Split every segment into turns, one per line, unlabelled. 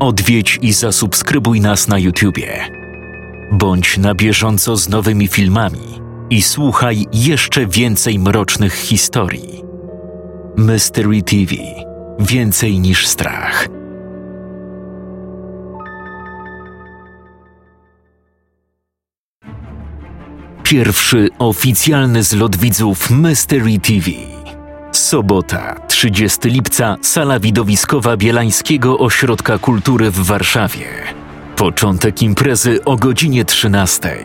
Odwiedź i zasubskrybuj nas na YouTubie. Bądź na bieżąco z nowymi filmami i słuchaj jeszcze więcej mrocznych historii. Mystery TV Więcej niż strach. Pierwszy oficjalny zlot widzów Mystery TV. Sobota, 30 lipca, sala widowiskowa Bielańskiego Ośrodka Kultury w Warszawie. Początek imprezy o godzinie 13.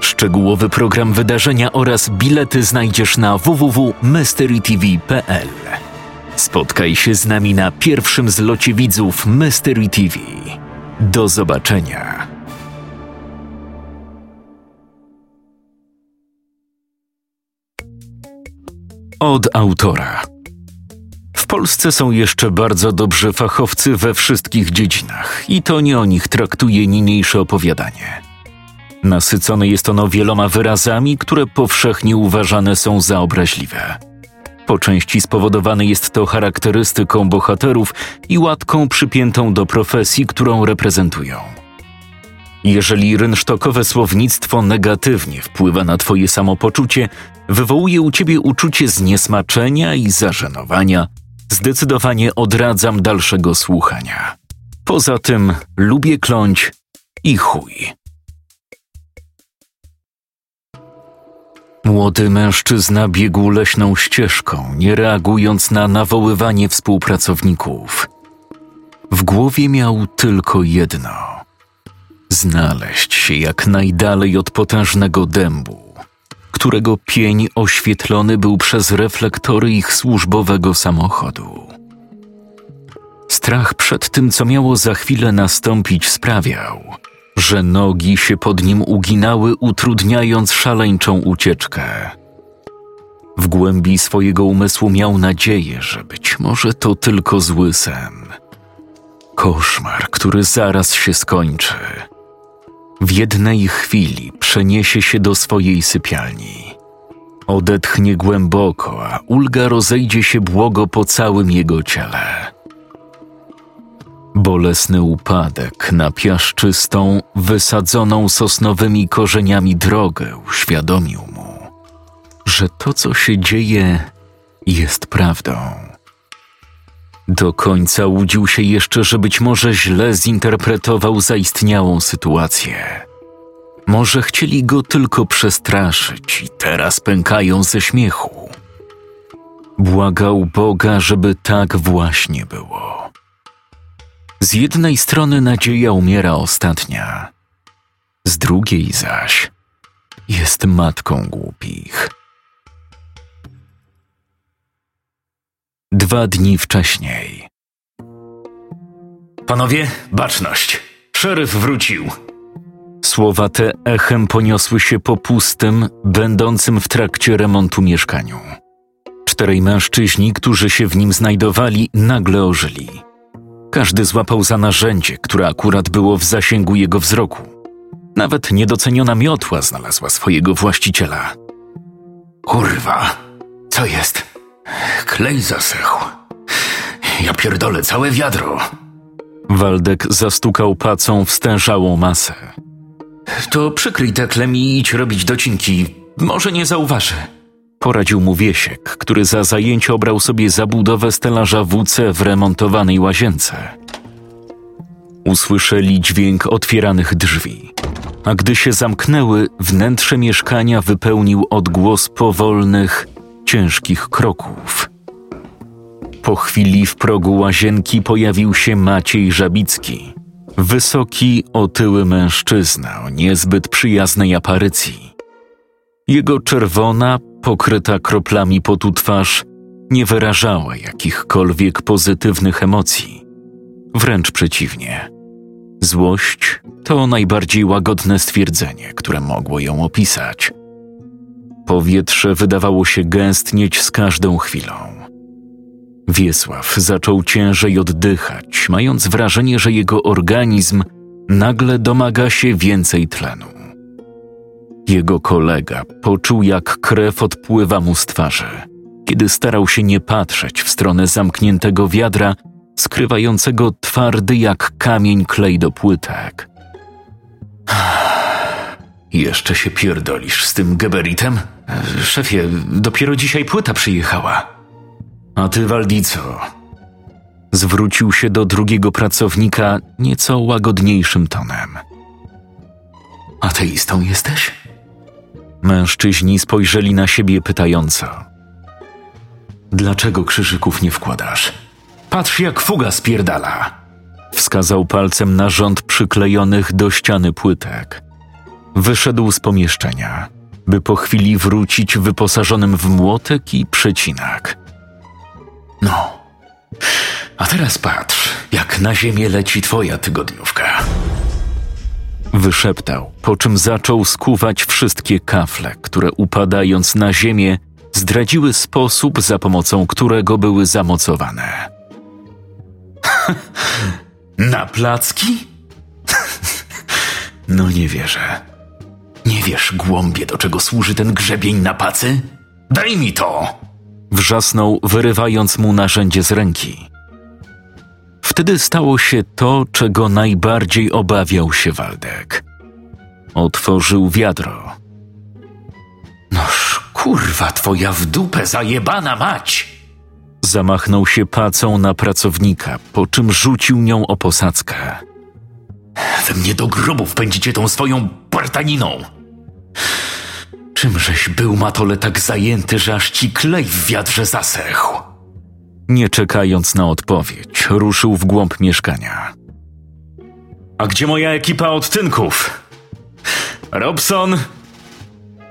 Szczegółowy program wydarzenia oraz bilety znajdziesz na www.mysterytv.pl. Spotkaj się z nami na pierwszym zlocie widzów Mystery TV. Do zobaczenia. Od autora. Polsce są jeszcze bardzo dobrzy fachowcy we wszystkich dziedzinach, i to nie o nich traktuje niniejsze opowiadanie. Nasycone jest ono wieloma wyrazami, które powszechnie uważane są za obraźliwe. Po części spowodowane jest to charakterystyką bohaterów i łatką przypiętą do profesji, którą reprezentują. Jeżeli rynsztokowe słownictwo negatywnie wpływa na Twoje samopoczucie, wywołuje u Ciebie uczucie zniesmaczenia i zażenowania, zdecydowanie odradzam dalszego słuchania. Poza tym lubię kląć i chuj. Młody mężczyzna biegł leśną ścieżką, nie reagując na nawoływanie współpracowników. W głowie miał tylko jedno: znaleźć się jak najdalej od potężnego dębu, którego pień oświetlony był przez reflektory ich służbowego samochodu. Strach przed tym, co miało za chwilę nastąpić, sprawiał, że nogi się pod nim uginały, utrudniając szaleńczą ucieczkę. W głębi swojego umysłu miał nadzieję, że być może to tylko zły sen. Koszmar, który zaraz się skończy. W jednej chwili przeniesie się do swojej sypialni. Odetchnie głęboko, a ulga rozejdzie się błogo po całym jego ciele. Bolesny upadek na piaszczystą, wysadzoną sosnowymi korzeniami drogę uświadomił mu, że to, co się dzieje, jest prawdą. Do końca łudził się jeszcze, że być może źle zinterpretował zaistniałą sytuację. Może chcieli go tylko przestraszyć i teraz pękają ze śmiechu. Błagał Boga, żeby tak właśnie było. Z jednej strony nadzieja umiera ostatnia, z drugiej zaś jest matką głupich. Dwa dni wcześniej. Panowie, baczność! Szeryf wrócił! Słowa te echem poniosły się po pustym, będącym w trakcie remontu mieszkaniu. Czterej mężczyźni, którzy się w nim znajdowali, nagle ożyli. Każdy złapał za narzędzie, które akurat było w zasięgu jego wzroku. Nawet niedoceniona miotła znalazła swojego właściciela.
Kurwa, co jest? Klej zasechł. Ja pierdolę całe wiadro.
Waldek zastukał pacą w stężałą masę.
To przykryj te klem i idź robić docinki. Może nie zauważy.
Poradził mu Wiesiek, który za zajęcie obrał sobie zabudowę stelaża WC w remontowanej łazience. Usłyszeli dźwięk otwieranych drzwi, a gdy się zamknęły, wnętrze mieszkania wypełnił odgłos powolnych, ciężkich kroków. Po chwili w progu łazienki pojawił się Maciej Żabicki, wysoki, otyły mężczyzna o niezbyt przyjaznej aparycji. Jego czerwona, pokryta kroplami potu twarz nie wyrażała jakichkolwiek pozytywnych emocji. Wręcz przeciwnie. Złość to najbardziej łagodne stwierdzenie, które mogło ją opisać. Powietrze wydawało się gęstnieć z każdą chwilą. Wiesław zaczął ciężej oddychać, mając wrażenie, że jego organizm nagle domaga się więcej tlenu. Jego kolega poczuł, jak krew odpływa mu z twarzy, kiedy starał się nie patrzeć w stronę zamkniętego wiadra skrywającego twardy jak kamień klej do płytek.
Jeszcze się pierdolisz z tym geberitem? Szefie, dopiero dzisiaj płyta przyjechała. A ty, Waldico,
Zwrócił się do drugiego pracownika nieco łagodniejszym tonem.
ateistą jesteś?
Mężczyźni spojrzeli na siebie pytająco.
Dlaczego krzyżyków nie wkładasz? Patrz, jak fuga spierdala.
Wskazał palcem na rząd przyklejonych do ściany płytek. Wyszedł z pomieszczenia, by po chwili wrócić wyposażonym w młotek i przecinak.
No. A teraz patrz, jak na ziemię leci twoja tygodniówka.
Wyszeptał, po czym zaczął skuwać wszystkie kafle, które upadając na ziemię zdradziły sposób, za pomocą którego były zamocowane.
Na placki? no nie wierzę. Nie wiesz, głąbie, do czego służy ten grzebień na pacy? Daj mi to!
Wrzasnął, wyrywając mu narzędzie z ręki. Wtedy stało się to, czego najbardziej obawiał się Waldek. Otworzył wiadro.
Noż, kurwa, twoja w dupę zajebana mać!
Zamachnął się pacą na pracownika, po czym rzucił nią o posadzkę.
We mnie do grobów pędzicie tą swoją partaniną! Czymżeś był, Matole, tak zajęty, że aż ci klej w wiadrze zasechł?
Nie czekając na odpowiedź, ruszył w głąb mieszkania.
A gdzie moja ekipa odtynków? Robson?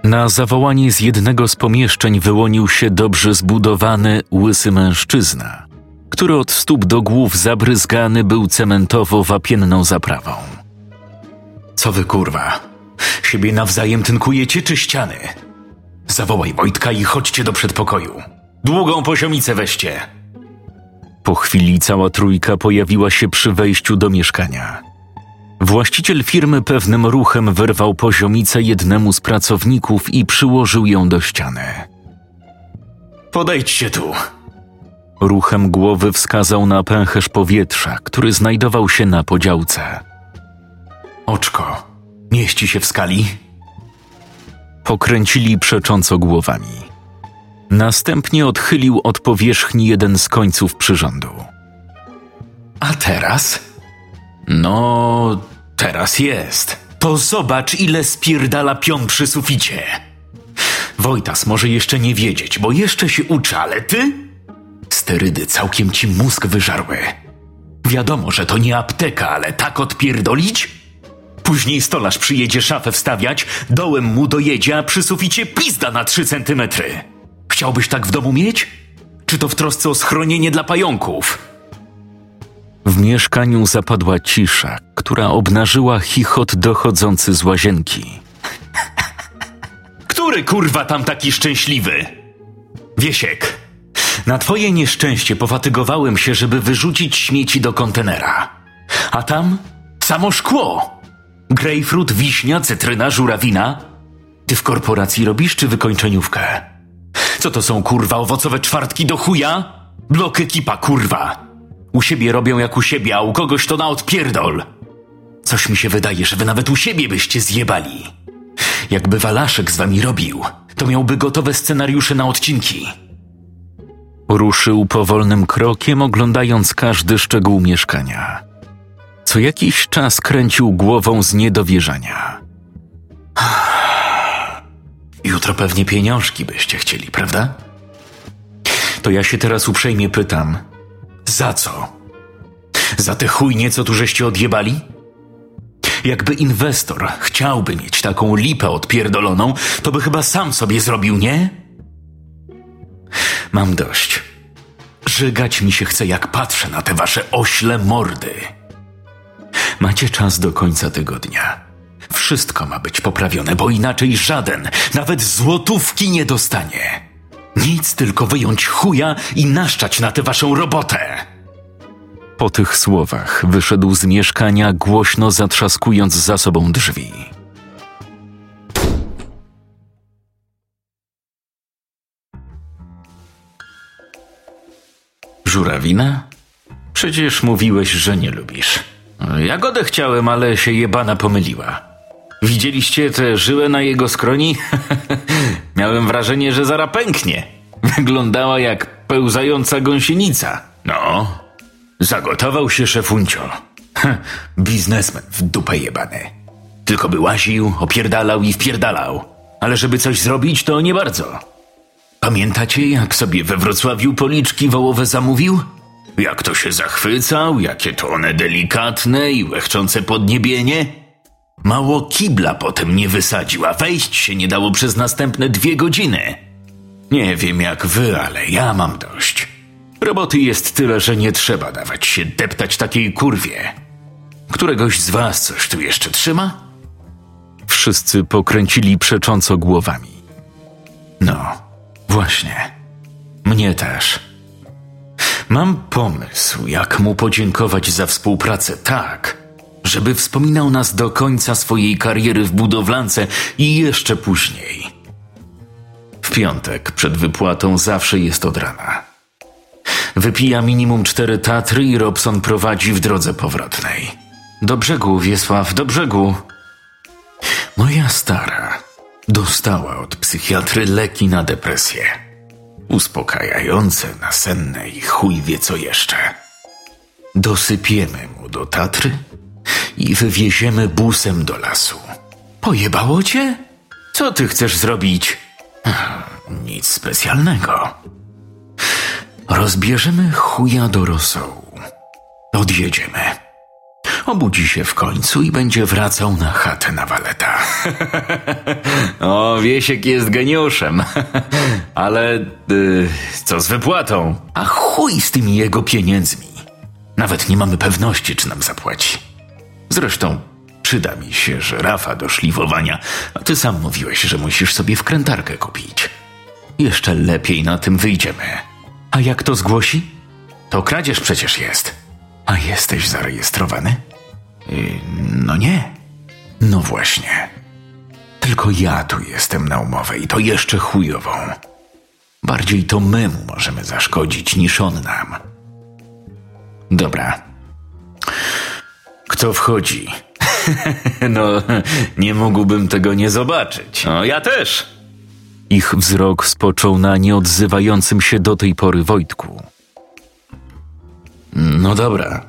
Na zawołanie z jednego z pomieszczeń wyłonił się dobrze zbudowany, łysy mężczyzna, który od stóp do głów zabryzgany był cementowo wapienną zaprawą.
Co wy kurwa? Siebie nawzajem tynkujecie czy ściany? Zawołaj Wojtka i chodźcie do przedpokoju. Długą poziomicę weźcie.
Po chwili cała trójka pojawiła się przy wejściu do mieszkania. Właściciel firmy pewnym ruchem wyrwał poziomicę jednemu z pracowników i przyłożył ją do ściany.
Podejdźcie tu.
Ruchem głowy wskazał na pęcherz powietrza, który znajdował się na podziałce.
Oczko, mieści się w skali?
Pokręcili przecząco głowami. Następnie odchylił od powierzchni jeden z końców przyrządu.
A teraz? No, teraz jest. To zobacz, ile spierdala pion przy suficie. Wojtas może jeszcze nie wiedzieć, bo jeszcze się uczy, ale ty? Sterydy całkiem ci mózg wyżarły. Wiadomo, że to nie apteka, ale tak odpierdolić? Później stolarz przyjedzie szafę wstawiać, dołem mu dojedzie, a przy suficie pizda na trzy centymetry. Chciałbyś tak w domu mieć? Czy to w trosce o schronienie dla pająków?
W mieszkaniu zapadła cisza, która obnażyła chichot dochodzący z łazienki.
Który kurwa tam taki szczęśliwy? Wiesiek, na twoje nieszczęście pofatygowałem się, żeby wyrzucić śmieci do kontenera. A tam samo szkło. Grejpfrut, wiśnia, cytryna, żurawina. Ty w korporacji robisz czy wykończeniówkę? Co to są kurwa owocowe czwartki do chuja? Blok ekipa kurwa. U siebie robią jak u siebie, a u kogoś to na odpierdol. Coś mi się wydaje, że wy nawet u siebie byście zjebali. Jakby Walaszek z wami robił, to miałby gotowe scenariusze na odcinki.
Ruszył powolnym krokiem, oglądając każdy szczegół mieszkania. Co jakiś czas kręcił głową z niedowierzania.
Jutro pewnie pieniążki byście chcieli, prawda? To ja się teraz uprzejmie pytam. Za co? Za te chujnie, co tu żeście odjebali? Jakby inwestor chciałby mieć taką lipę odpierdoloną, to by chyba sam sobie zrobił, nie? Mam dość. Żygać mi się chce, jak patrzę na te wasze ośle mordy. Macie czas do końca tygodnia. Wszystko ma być poprawione, bo inaczej żaden, nawet złotówki nie dostanie. Nic, tylko wyjąć chuja i naszczać na tę waszą robotę.
Po tych słowach wyszedł z mieszkania, głośno zatrzaskując za sobą drzwi.
Żurawina? Przecież mówiłeś, że nie lubisz. Jagodę chciałem, ale się jebana pomyliła. Widzieliście tę żyłę na jego skroni? Miałem wrażenie, że zara pęknie. Wyglądała jak pełzająca gąsienica. No, zagotował się szefuncio. Biznesmen w dupę jebany. Tylko by łaził, opierdalał i wpierdalał. Ale żeby coś zrobić, to nie bardzo. Pamiętacie, jak sobie we Wrocławiu policzki wołowe zamówił? Jak to się zachwycał, jakie to one delikatne i łechczące podniebienie? Mało kibla potem nie wysadził, a wejść się nie dało przez następne dwie godziny. Nie wiem jak wy, ale ja mam dość. Roboty jest tyle, że nie trzeba dawać się deptać takiej kurwie. Któregoś z was coś tu jeszcze trzyma?
Wszyscy pokręcili przecząco głowami.
No, właśnie. Mnie też. Mam pomysł, jak mu podziękować za współpracę tak, żeby wspominał nas do końca swojej kariery w budowlance i jeszcze później. W piątek przed wypłatą zawsze jest od rana. Wypija minimum cztery tatry i Robson prowadzi w drodze powrotnej. Do brzegu, Wiesław, do brzegu. Moja stara dostała od psychiatry leki na depresję. Uspokajające, nasenne i chuj wie co jeszcze. Dosypiemy mu do Tatry i wywieziemy busem do lasu. Pojebało cię? Co ty chcesz zrobić? Nic specjalnego. Rozbierzemy chuja do rosołu. Odjedziemy. Obudzi się w końcu i będzie wracał na chatę na waleta. o, Wiesiek jest geniuszem. Ale y, co z wypłatą? A chuj z tymi jego pieniędzmi. Nawet nie mamy pewności, czy nam zapłaci. Zresztą przyda mi się żerafa do szlifowania, a ty sam mówiłeś, że musisz sobie wkrętarkę kupić. Jeszcze lepiej na tym wyjdziemy. A jak to zgłosi? To kradzież przecież jest. A jesteś zarejestrowany? Yy, no nie. No właśnie. Tylko ja tu jestem na umowę i to jeszcze chujową. Bardziej to my mu możemy zaszkodzić niż on nam. Dobra. Kto wchodzi? no, nie mógłbym tego nie zobaczyć. No, ja też.
Ich wzrok spoczął na nieodzywającym się do tej pory Wojtku.
No dobra,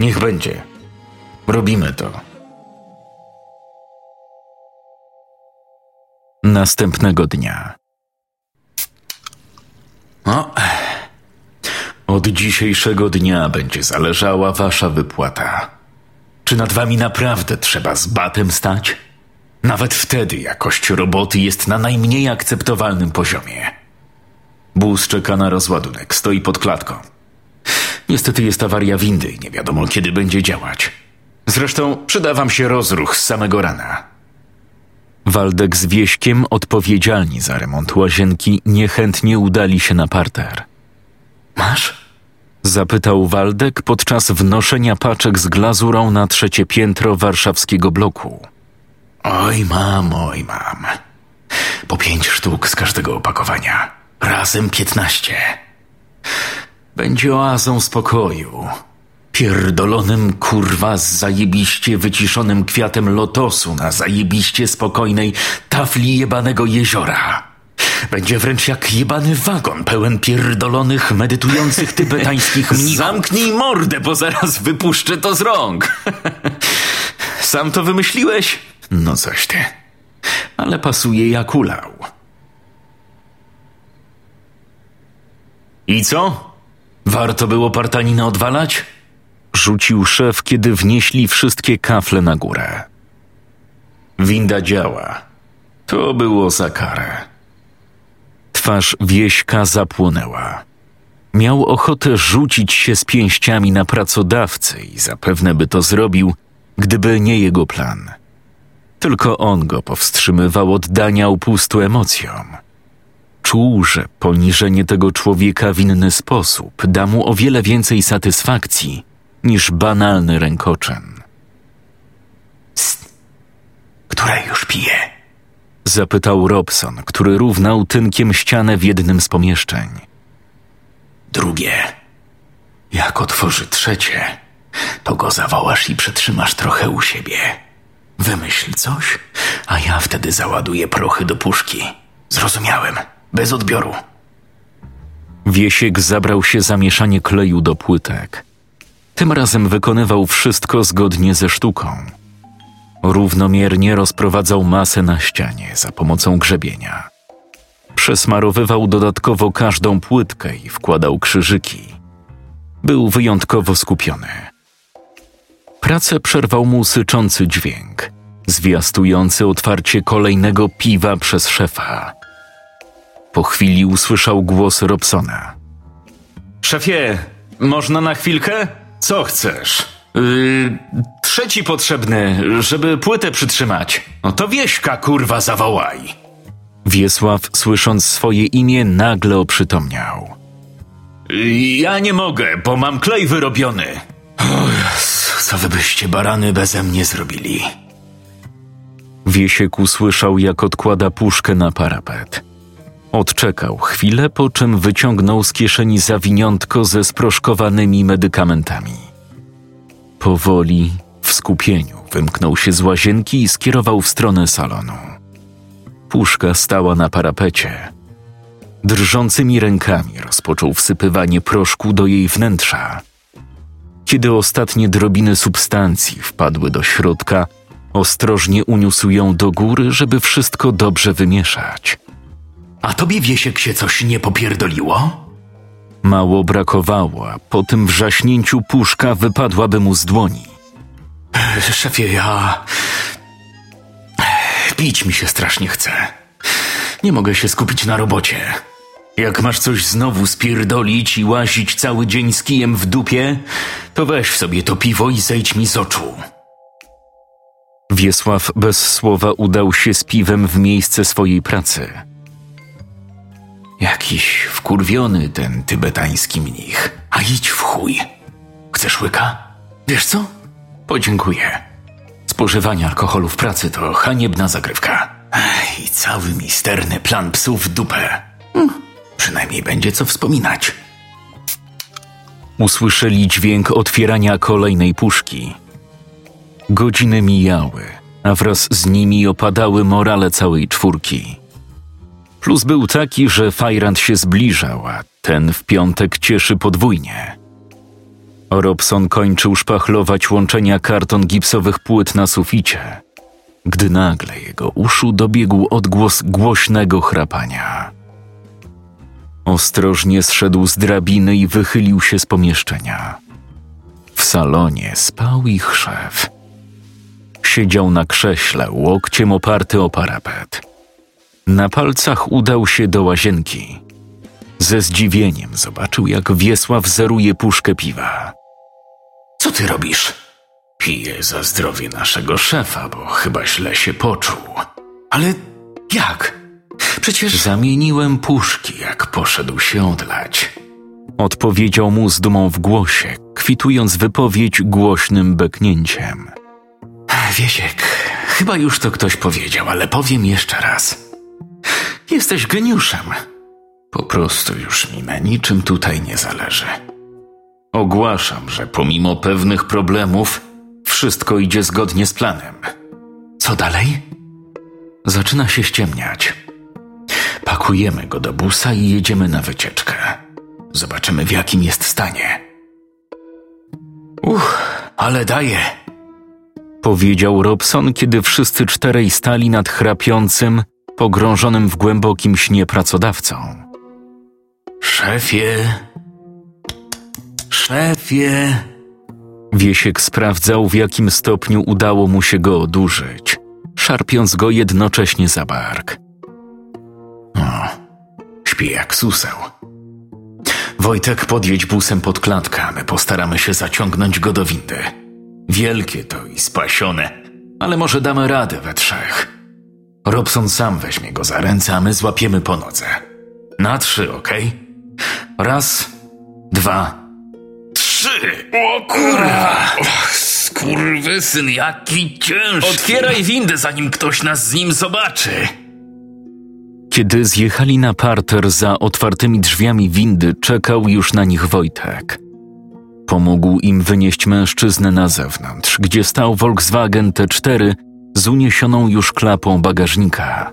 niech będzie. Robimy to.
Następnego dnia.
No, od dzisiejszego dnia będzie zależała wasza wypłata. Czy nad wami naprawdę trzeba z batem stać? Nawet wtedy jakość roboty jest na najmniej akceptowalnym poziomie. Bus czeka na rozładunek, stoi pod klatką. Niestety jest awaria windy i nie wiadomo kiedy będzie działać. Zresztą przyda wam się rozruch z samego rana.
Waldek z Wieśkiem, odpowiedzialni za remont łazienki, niechętnie udali się na parter.
Masz?
Zapytał Waldek podczas wnoszenia paczek z glazurą na trzecie piętro warszawskiego bloku.
Oj mam, oj mam. Po pięć sztuk z każdego opakowania. Razem piętnaście. Będzie oazą spokoju. Pierdolonym kurwa z zajebiście wyciszonym kwiatem lotosu na zajebiście spokojnej tafli jebanego jeziora. Będzie wręcz jak jebany wagon pełen pierdolonych, medytujących tybetańskich mnichów. Zamknij mordę, bo zaraz wypuszczę to z rąk. Sam to wymyśliłeś? No coś ty. Ale pasuje jak ulał. I co? Warto było partaninę odwalać?
Rzucił szef, kiedy wnieśli wszystkie kafle na górę.
Winda działa. To było za karę.
Twarz wieśka zapłonęła. Miał ochotę rzucić się z pięściami na pracodawcę i zapewne by to zrobił, gdyby nie jego plan. Tylko on go powstrzymywał od dania upustu emocjom. Czuł, że poniżenie tego człowieka w inny sposób da mu o wiele więcej satysfakcji niż banalny rękoczyn.
Które już pije?
Zapytał Robson, który równał tynkiem ścianę w jednym z pomieszczeń.
Drugie. Jak otworzy trzecie, to go zawołasz i przetrzymasz trochę u siebie. Wymyśl coś, a ja wtedy załaduję prochy do puszki. Zrozumiałem. Bez odbioru.
Wiesiek zabrał się za mieszanie kleju do płytek. Tym razem wykonywał wszystko zgodnie ze sztuką. Równomiernie rozprowadzał masę na ścianie za pomocą grzebienia. Przesmarowywał dodatkowo każdą płytkę i wkładał krzyżyki. Był wyjątkowo skupiony. Pracę przerwał mu syczący dźwięk, zwiastujący otwarcie kolejnego piwa przez szefa. Po chwili usłyszał głos Robsona.
Szefie, można na chwilkę? Co chcesz? Yy, trzeci potrzebny, żeby płytę przytrzymać. No to wieśka, kurwa, zawołaj.
Wiesław, słysząc swoje imię, nagle oprzytomniał.
Ja nie mogę, bo mam klej wyrobiony. O Jezu, co wy byście barany beze mnie zrobili?
Wiesiek usłyszał, jak odkłada puszkę na parapet. Odczekał chwilę, po czym wyciągnął z kieszeni zawiniątko ze sproszkowanymi medykamentami. Powoli, w skupieniu, wymknął się z łazienki i skierował w stronę salonu. Puszka stała na parapecie. Drżącymi rękami rozpoczął wsypywanie proszku do jej wnętrza. Kiedy ostatnie drobiny substancji wpadły do środka, ostrożnie uniósł ją do góry, żeby wszystko dobrze wymieszać.
A tobie Wiesiek się coś nie popierdoliło?
Mało brakowało, a po tym wrzaśnięciu puszka wypadłaby mu z dłoni.
Szefie, ja... Pić mi się strasznie chce. Nie mogę się skupić na robocie. Jak masz coś znowu spierdolić i łazić cały dzień z kijem w dupie, to weź sobie to piwo i zejdź mi z oczu.
Wiesław bez słowa udał się z piwem w miejsce swojej pracy.
Jakiś wkurwiony ten tybetański mnich. A idź w chuj. Chcesz łyka? Wiesz co? Podziękuję. Spożywanie alkoholu w pracy to haniebna zagrywka. Ech, I cały misterny plan psów w dupę. Hm, przynajmniej będzie co wspominać.
Usłyszeli dźwięk otwierania kolejnej puszki. Godziny mijały, a wraz z nimi opadały morale całej czwórki. Plus był taki, że Fajrant się zbliżał, a ten w piątek cieszy podwójnie. Robson kończył szpachlować łączenia karton gipsowych płyt na suficie, gdy nagle jego uszu dobiegł odgłos głośnego chrapania. Ostrożnie zszedł z drabiny i wychylił się z pomieszczenia. W salonie spał ich szef. Siedział na krześle, łokciem oparty o parapet. Na palcach udał się do łazienki. Ze zdziwieniem zobaczył, jak Wiesław zeruje puszkę piwa.
Co ty robisz? Piję za zdrowie naszego szefa, bo chyba źle się poczuł. Ale jak? Przecież zamieniłem puszki, jak poszedł się odlać.
Odpowiedział mu z dumą w głosie, kwitując wypowiedź głośnym beknięciem.
Wiesiek, chyba już to ktoś powiedział, ale powiem jeszcze raz. Jesteś geniuszem. Po prostu już mi na niczym tutaj nie zależy. Ogłaszam, że pomimo pewnych problemów, wszystko idzie zgodnie z planem. Co dalej? Zaczyna się ściemniać. Pakujemy go do busa i jedziemy na wycieczkę. Zobaczymy, w jakim jest stanie. Uch, ale daje.
Powiedział Robson, kiedy wszyscy czterej stali nad chrapiącym, pogrążonym w głębokim śnie pracodawcą.
Szefie, szefie.
Wiesiek sprawdzał, w jakim stopniu udało mu się go odurzyć, szarpiąc go jednocześnie za bark.
O, śpi jak suseł. Wojtek, podjedź busem pod klatkę, my postaramy się zaciągnąć go do windy. Wielkie to i spasione, ale może damy radę we trzech. Robson sam weźmie go za ręce, a my złapiemy po nodze. Na trzy, okej? Raz, dwa, trzy! O kurwa! Skurwysyn, jaki ciężki! Otwieraj windę, zanim ktoś nas z nim zobaczy!
Kiedy zjechali na parter za otwartymi drzwiami windy, czekał już na nich Wojtek. pomógł im wynieść mężczyznę na zewnątrz, gdzie stał Volkswagen T4 z uniesioną już klapą bagażnika.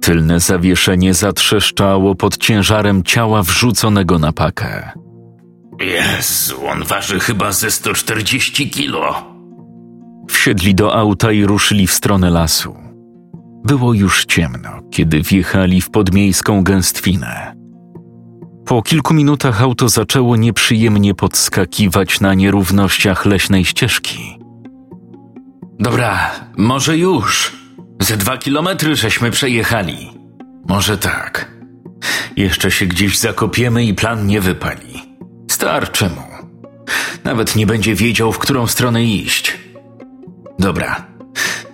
Tylne zawieszenie zatrzeszczało pod ciężarem ciała wrzuconego na pakę.
Jezu, on waży chyba ze 140 kilo.
Wsiedli do auta i ruszyli w stronę lasu. Było już ciemno, kiedy wjechali w podmiejską gęstwinę. Po kilku minutach auto zaczęło nieprzyjemnie podskakiwać na nierównościach leśnej ścieżki.
Dobra, może już. Ze dwa kilometry żeśmy przejechali. Może tak. Jeszcze się gdzieś zakopiemy i plan nie wypali. Starczy mu. Nawet nie będzie wiedział, w którą stronę iść. Dobra,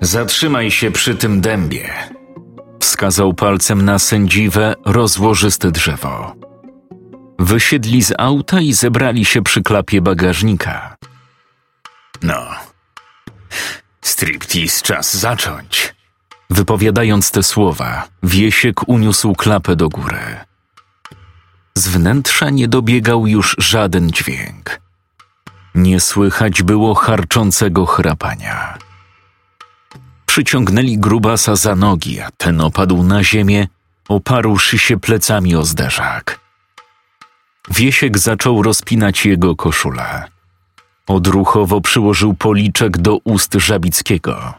zatrzymaj się przy tym dębie.
Wskazał palcem na sędziwe, rozłożyste drzewo. Wysiedli z auta i zebrali się przy klapie bagażnika.
No. Striptease czas zacząć.
Wypowiadając te słowa, Wiesiek uniósł klapę do góry. Z wnętrza nie dobiegał już żaden dźwięk. Nie słychać było harczącego chrapania. Przyciągnęli grubasa za nogi, a ten opadł na ziemię, oparłszy się plecami o zderzak. Wiesiek zaczął rozpinać jego koszulę. Odruchowo przyłożył policzek do ust Żabickiego.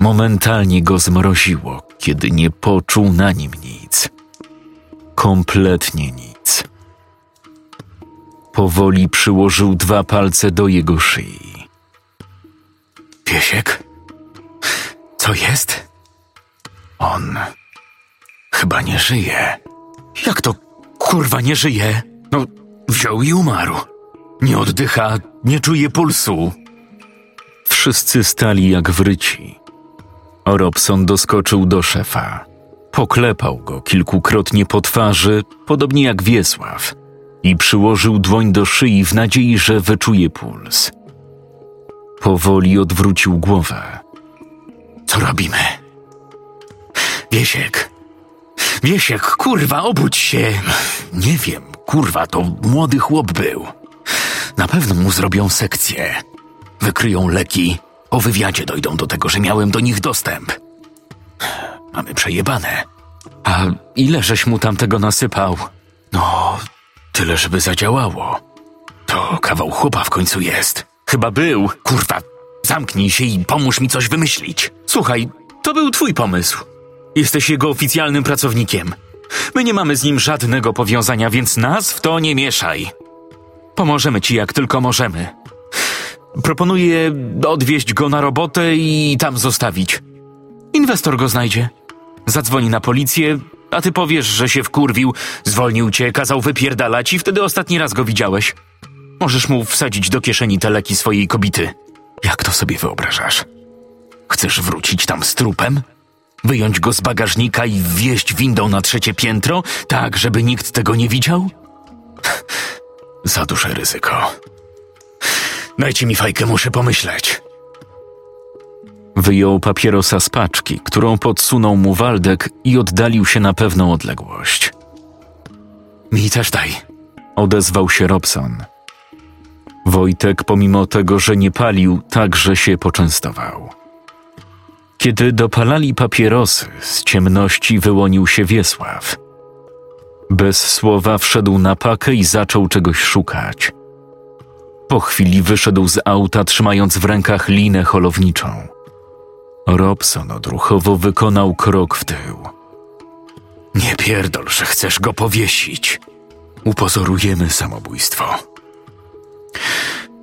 Momentalnie go zmroziło, kiedy nie poczuł na nim nic. Kompletnie nic. Powoli przyłożył dwa palce do jego szyi.
Piesiek? Co jest? On chyba nie żyje.
Jak to kurwa nie żyje?
No, wziął i umarł. Nie oddycha, nie czuje pulsu.
Wszyscy stali jak wryci. Robson doskoczył do szefa. Poklepał go kilkukrotnie po twarzy, podobnie jak Wiesław, i przyłożył dłoń do szyi w nadziei, że wyczuje puls. Powoli odwrócił głowę.
Co robimy? Wiesiek. Wiesiek, kurwa, obudź się. Nie wiem, kurwa, to młody chłop był. Na pewno mu zrobią sekcję. Wykryją leki. Po wywiadzie dojdą do tego, że miałem do nich dostęp. Mamy przejebane.
A ile żeś mu tamtego nasypał?
No, tyle, żeby zadziałało. To kawał chłopa w końcu jest.
Chyba był.
Kurwa, zamknij się i pomóż mi coś wymyślić.
Słuchaj, to był twój pomysł. Jesteś jego oficjalnym pracownikiem. My nie mamy z nim żadnego powiązania, więc nas w to nie mieszaj. Pomożemy ci jak tylko możemy. Proponuję odwieźć go na robotę i tam zostawić. Inwestor go znajdzie. Zadzwoni na policję, a ty powiesz, że się wkurwił, zwolnił cię, kazał wypierdalać i wtedy ostatni raz go widziałeś. Możesz mu wsadzić do kieszeni te leki swojej kobity.
Jak to sobie wyobrażasz? Chcesz wrócić tam z trupem? Wyjąć go z bagażnika i wieźć windą na trzecie piętro, tak żeby nikt tego nie widział? Za duże ryzyko. Dajcie mi fajkę, muszę pomyśleć.
Wyjął papierosa z paczki, którą podsunął mu Waldek i oddalił się na pewną odległość.
Mi też daj.
Odezwał się Robson. Wojtek, pomimo tego, że nie palił, także się poczęstował. Kiedy dopalali papierosy, z ciemności wyłonił się Wiesław. Bez słowa wszedł na pakę i zaczął czegoś szukać. Po chwili wyszedł z auta, trzymając w rękach linę holowniczą. Robson odruchowo wykonał krok w tył.
Nie pierdol, że chcesz go powiesić. Upozorujemy samobójstwo.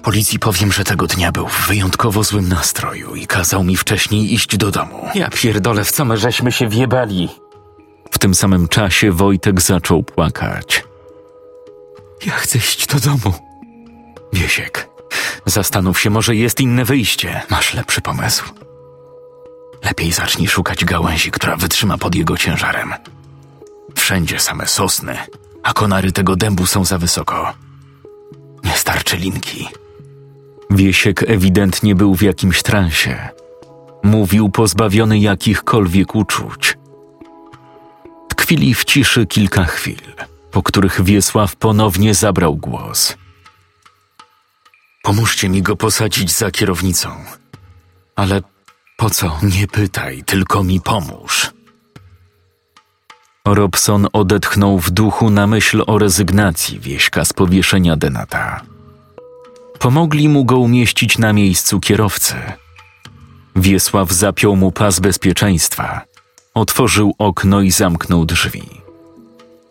Policji powiem, że tego dnia był w wyjątkowo złym nastroju i kazał mi wcześniej iść do domu.
Ja pierdolę, w co my żeśmy się wjebali. W tym samym czasie Wojtek zaczął płakać.
Ja chcę iść do domu.
Wiesiek, zastanów się, może jest inne wyjście.
Masz lepszy pomysł. Lepiej zacznij szukać gałęzi, która wytrzyma pod jego ciężarem. Wszędzie same sosny, a konary tego dębu są za wysoko. Nie starczy linki.
Wiesiek ewidentnie był w jakimś transie. Mówił pozbawiony jakichkolwiek uczuć. Tkwili w ciszy kilka chwil, po których Wiesław ponownie zabrał głos.
Pomóżcie mi go posadzić za kierownicą. Ale po co? Nie pytaj, tylko mi pomóż.
Robson odetchnął w duchu na myśl o rezygnacji wieśka z powieszenia Denata. Pomogli mu go umieścić na miejscu kierowcy. Wiesław zapiął mu pas bezpieczeństwa, otworzył okno i zamknął drzwi.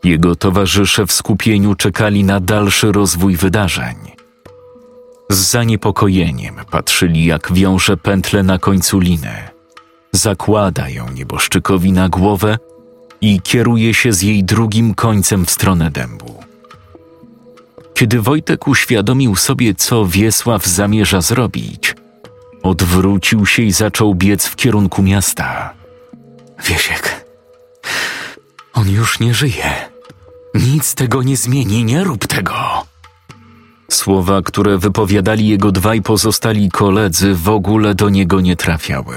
Jego towarzysze w skupieniu czekali na dalszy rozwój wydarzeń. Z zaniepokojeniem patrzyli, jak wiąże pętlę na końcu liny, zakłada ją nieboszczykowi na głowę i kieruje się z jej drugim końcem w stronę dębu. Kiedy Wojtek uświadomił sobie, co Wiesław zamierza zrobić, odwrócił się i zaczął biec w kierunku miasta.
Wiesiek, on już nie żyje. Nic tego nie zmieni, nie rób tego.
Słowa, które wypowiadali jego dwaj pozostali koledzy, w ogóle do niego nie trafiały.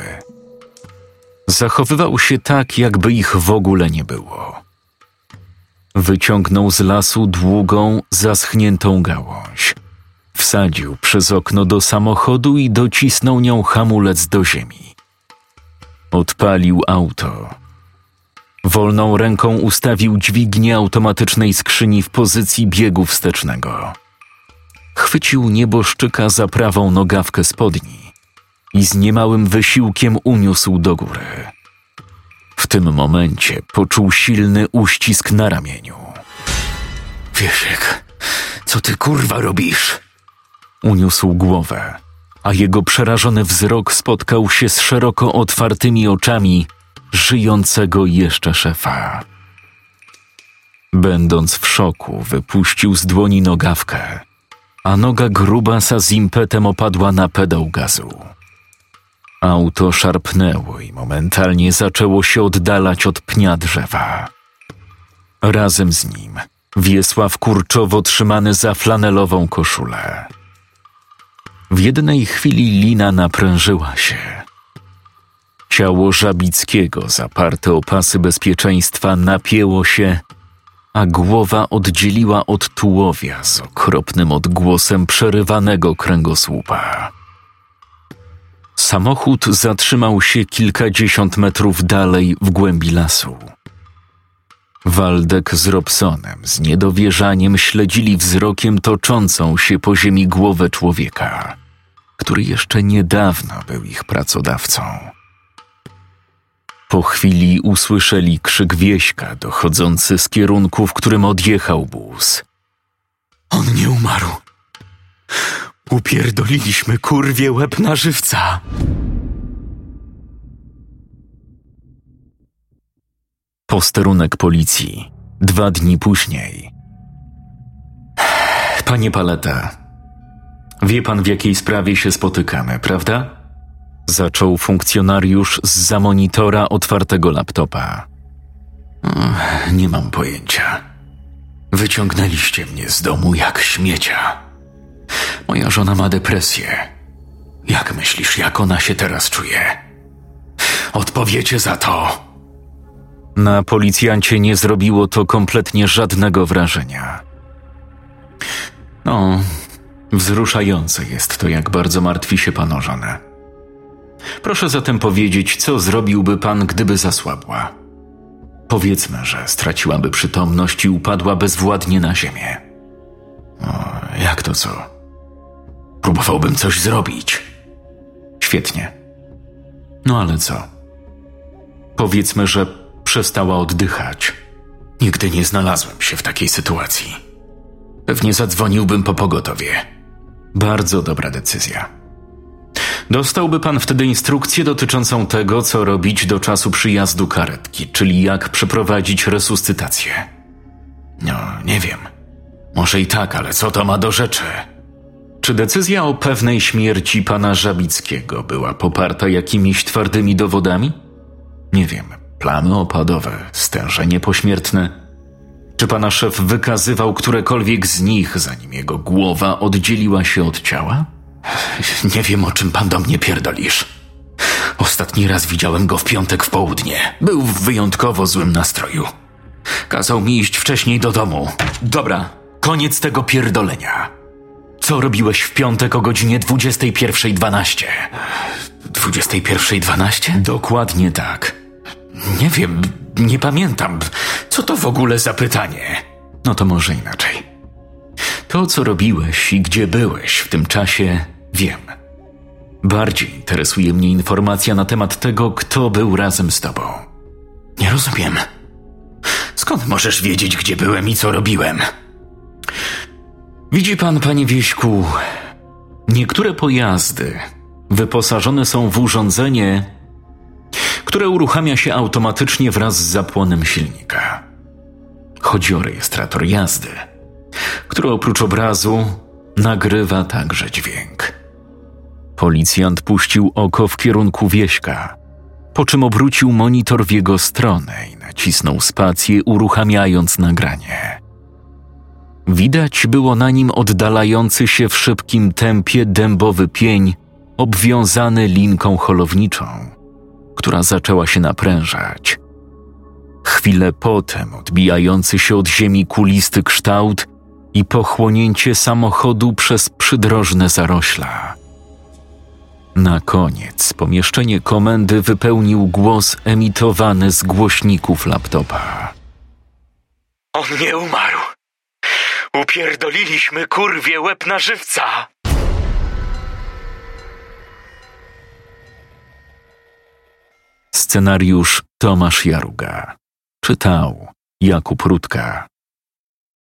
Zachowywał się tak, jakby ich w ogóle nie było. Wyciągnął z lasu długą, zaschniętą gałąź. Wsadził przez okno do samochodu i docisnął nią hamulec do ziemi. Odpalił auto. Wolną ręką ustawił dźwignię automatycznej skrzyni w pozycji biegu wstecznego. Chwycił nieboszczyka za prawą nogawkę spodni i z niemałym wysiłkiem uniósł do góry. W tym momencie poczuł silny uścisk na ramieniu.
Wiesiek, co ty kurwa robisz?
Uniósł głowę, a jego przerażony wzrok spotkał się z szeroko otwartymi oczami żyjącego jeszcze szefa. Będąc w szoku, wypuścił z dłoni nogawkę, a noga grubasa z impetem opadła na pedał gazu. Auto szarpnęło i momentalnie zaczęło się oddalać od pnia drzewa. Razem z nim Wiesław kurczowo trzymany za flanelową koszulę. W jednej chwili lina naprężyła się. Ciało Żabickiego, zaparte o pasy bezpieczeństwa, napięło się, a głowa oddzieliła od tułowia z okropnym odgłosem przerywanego kręgosłupa. Samochód zatrzymał się kilkadziesiąt metrów dalej w głębi lasu. Waldek z Robsonem z niedowierzaniem śledzili wzrokiem toczącą się po ziemi głowę człowieka, który jeszcze niedawno był ich pracodawcą. Po chwili usłyszeli krzyk wieśka dochodzący z kierunku, w którym odjechał bus.
On nie umarł. Upierdoliliśmy kurwie łeb na żywca.
Posterunek policji. Dwa dni później. Panie Paleta, wie pan w jakiej sprawie się spotykamy, prawda? Zaczął funkcjonariusz z za monitora otwartego laptopa.
Nie mam pojęcia. Wyciągnęliście mnie z domu jak śmiecia. Moja żona ma depresję. Jak myślisz, jak ona się teraz czuje? Odpowiecie za to.
Na policjancie nie zrobiło to kompletnie żadnego wrażenia. No, wzruszające jest to, jak bardzo martwi się pan o żonę. Proszę zatem powiedzieć, co zrobiłby pan, gdyby zasłabła. Powiedzmy, że straciłaby przytomność i upadła bezwładnie na ziemię.
O, jak to co? Próbowałbym coś zrobić.
Świetnie. No ale co? Powiedzmy, że przestała oddychać.
Nigdy nie znalazłem się w takiej sytuacji. Pewnie zadzwoniłbym po pogotowie.
Bardzo dobra decyzja. Dostałby pan wtedy instrukcję dotyczącą tego, co robić do czasu przyjazdu karetki, czyli jak przeprowadzić resuscytację.
No, nie wiem. Może i tak, ale co to ma do rzeczy?
Czy decyzja o pewnej śmierci pana Żabickiego była poparta jakimiś twardymi dowodami? Nie wiem, plamy opadowe, stężenie pośmiertne. Czy pana szef wykazywał którekolwiek z nich, zanim jego głowa oddzieliła się od ciała?
Nie wiem, o czym pan do mnie pierdolisz. Ostatni raz widziałem go w piątek w południe. Był w wyjątkowo złym nastroju. Kazał mi iść wcześniej do domu. Dobra, koniec tego pierdolenia. Co robiłeś w piątek o godzinie 21.12?
21.12?
Dokładnie tak. Nie wiem, nie pamiętam. Co to w ogóle za pytanie?
No to może inaczej. To, co robiłeś i gdzie byłeś w tym czasie, wiem. Bardziej interesuje mnie informacja na temat tego, kto był razem z tobą.
Nie rozumiem. Skąd możesz wiedzieć, gdzie byłem i co robiłem?
Widzi pan, panie Wieśku, niektóre pojazdy wyposażone są w urządzenie, które uruchamia się automatycznie wraz z zapłonem silnika. Chodzi o rejestrator jazdy, który oprócz obrazu nagrywa także dźwięk. Policjant puścił oko w kierunku wieśka, po czym obrócił monitor w jego stronę i nacisnął spację, uruchamiając nagranie. Widać było na nim oddalający się w szybkim tempie dębowy pień, obwiązany linką holowniczą, która zaczęła się naprężać. Chwilę potem odbijający się od ziemi kulisty kształt i pochłonięcie samochodu przez przydrożne zarośla. Na koniec pomieszczenie komendy wypełnił głos emitowany z głośników laptopa.
On nie umarł. Upierdoliliśmy kurwie łeb na żywca.
Scenariusz Tomasz Jaruga. Czytał Jakub Rutka.